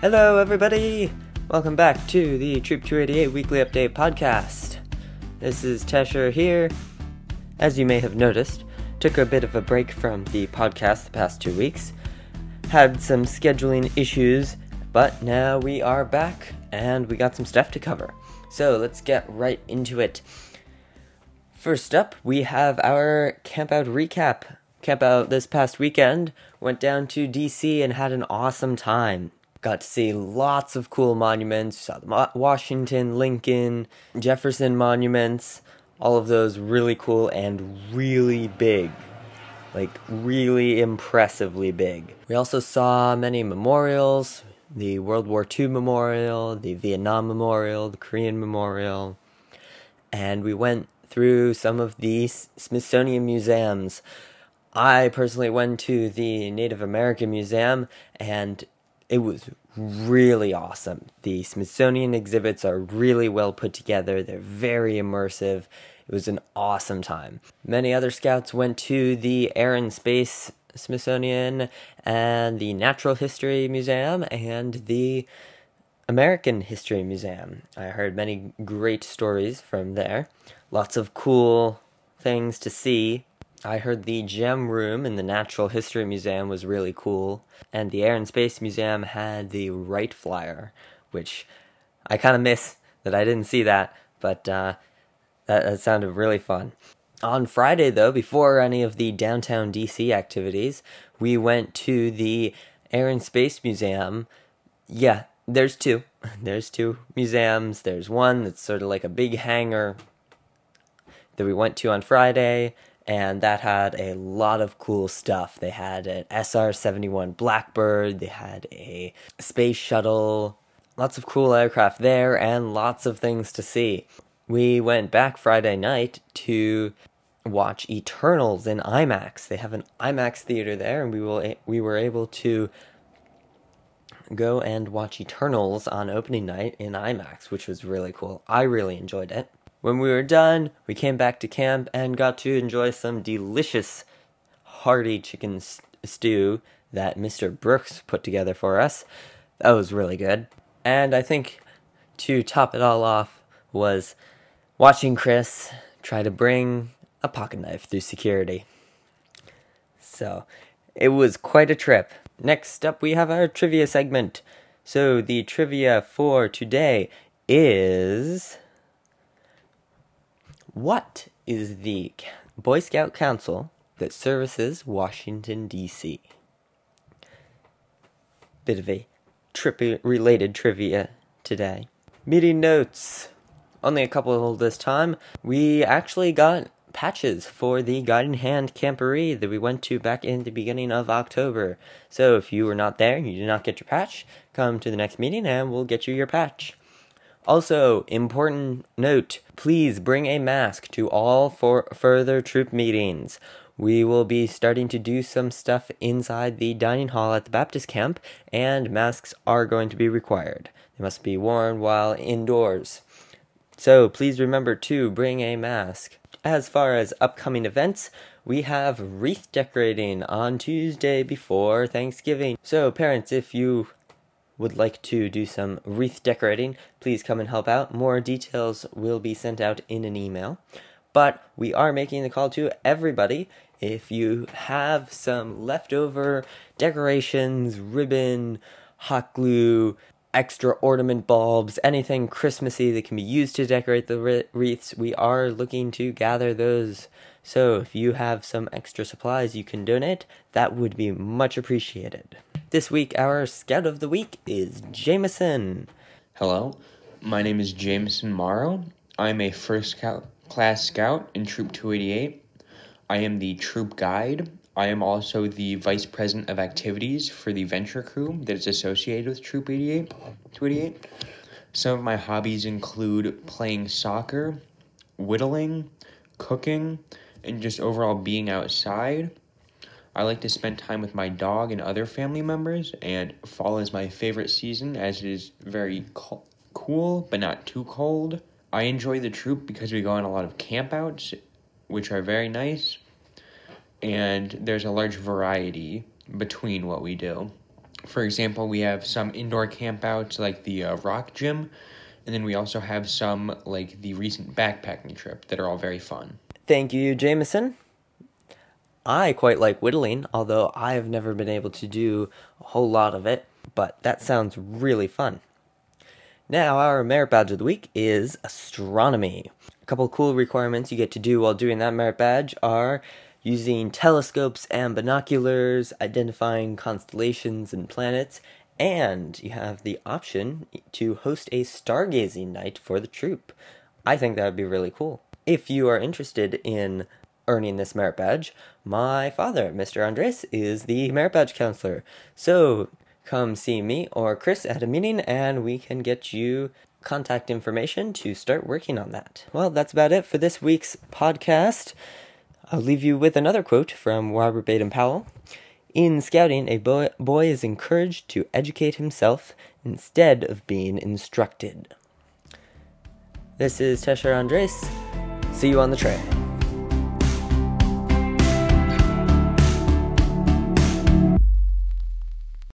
Hello, everybody! Welcome back to the Troop 288 Weekly Update Podcast. This is Tesher here. As you may have noticed, took a bit of a break from the podcast the past two weeks. Had some scheduling issues, but now we are back and we got some stuff to cover. So let's get right into it. First up, we have our campout recap. Campout this past weekend went down to DC and had an awesome time. Got to see lots of cool monuments. Saw the Washington, Lincoln, Jefferson monuments. All of those really cool and really big. Like, really impressively big. We also saw many memorials the World War II Memorial, the Vietnam Memorial, the Korean Memorial. And we went through some of the Smithsonian museums. I personally went to the Native American Museum and it was really awesome. The Smithsonian exhibits are really well put together, they're very immersive. It was an awesome time. Many other scouts went to the Air and Space Smithsonian and the Natural History Museum and the American History Museum. I heard many great stories from there. Lots of cool things to see I heard the Gem Room in the Natural History Museum was really cool, and the Air and Space Museum had the Wright Flyer, which I kind of miss that I didn't see that, but uh, that, that sounded really fun. On Friday, though, before any of the downtown DC activities, we went to the Air and Space Museum. Yeah, there's two. There's two museums. There's one that's sort of like a big hangar that we went to on Friday, and that had a lot of cool stuff. They had an SR 71 Blackbird, they had a space shuttle, lots of cool aircraft there, and lots of things to see. We went back Friday night to watch Eternals in IMAX. They have an IMAX theater there, and we will we were able to go and watch Eternals on opening night in IMAX, which was really cool. I really enjoyed it. When we were done, we came back to camp and got to enjoy some delicious, hearty chicken st- stew that Mr. Brooks put together for us. That was really good. And I think to top it all off was watching Chris try to bring a pocket knife through security. So it was quite a trip. Next up, we have our trivia segment. So the trivia for today is what is the Boy Scout Council that services Washington, D.C.? Bit of a trip related trivia today. Meeting notes. Only a couple this time. We actually got patches for the Guiding Hand Camporee that we went to back in the beginning of October. So if you were not there and you did not get your patch, come to the next meeting and we'll get you your patch. Also, important note please bring a mask to all for further troop meetings. We will be starting to do some stuff inside the dining hall at the Baptist camp, and masks are going to be required. They must be worn while indoors. So please remember to bring a mask. As far as upcoming events, we have wreath decorating on Tuesday before Thanksgiving. So, parents, if you would like to do some wreath decorating, please come and help out. More details will be sent out in an email. But we are making the call to everybody. If you have some leftover decorations, ribbon, hot glue, extra ornament bulbs, anything Christmassy that can be used to decorate the wreaths, we are looking to gather those. So if you have some extra supplies you can donate, that would be much appreciated. This week, our scout of the week is Jameson. Hello, my name is Jameson Morrow. I'm a first class scout in Troop 288. I am the troop guide. I am also the vice president of activities for the venture crew that is associated with Troop 88, 288. Some of my hobbies include playing soccer, whittling, cooking, and just overall being outside. I like to spend time with my dog and other family members, and fall is my favorite season as it is very co- cool but not too cold. I enjoy the troop because we go on a lot of campouts, which are very nice, and there's a large variety between what we do. For example, we have some indoor campouts like the uh, rock gym, and then we also have some like the recent backpacking trip that are all very fun. Thank you, Jameson. I quite like whittling, although I've never been able to do a whole lot of it, but that sounds really fun. Now, our merit badge of the week is astronomy. A couple cool requirements you get to do while doing that merit badge are using telescopes and binoculars, identifying constellations and planets, and you have the option to host a stargazing night for the troop. I think that would be really cool. If you are interested in earning this merit badge, my father, Mr. Andres, is the merit badge counselor. So come see me or Chris at a meeting and we can get you contact information to start working on that. Well, that's about it for this week's podcast. I'll leave you with another quote from Robert Baden Powell. In scouting, a boy, boy is encouraged to educate himself instead of being instructed. This is Tesher Andres. See you on the trail.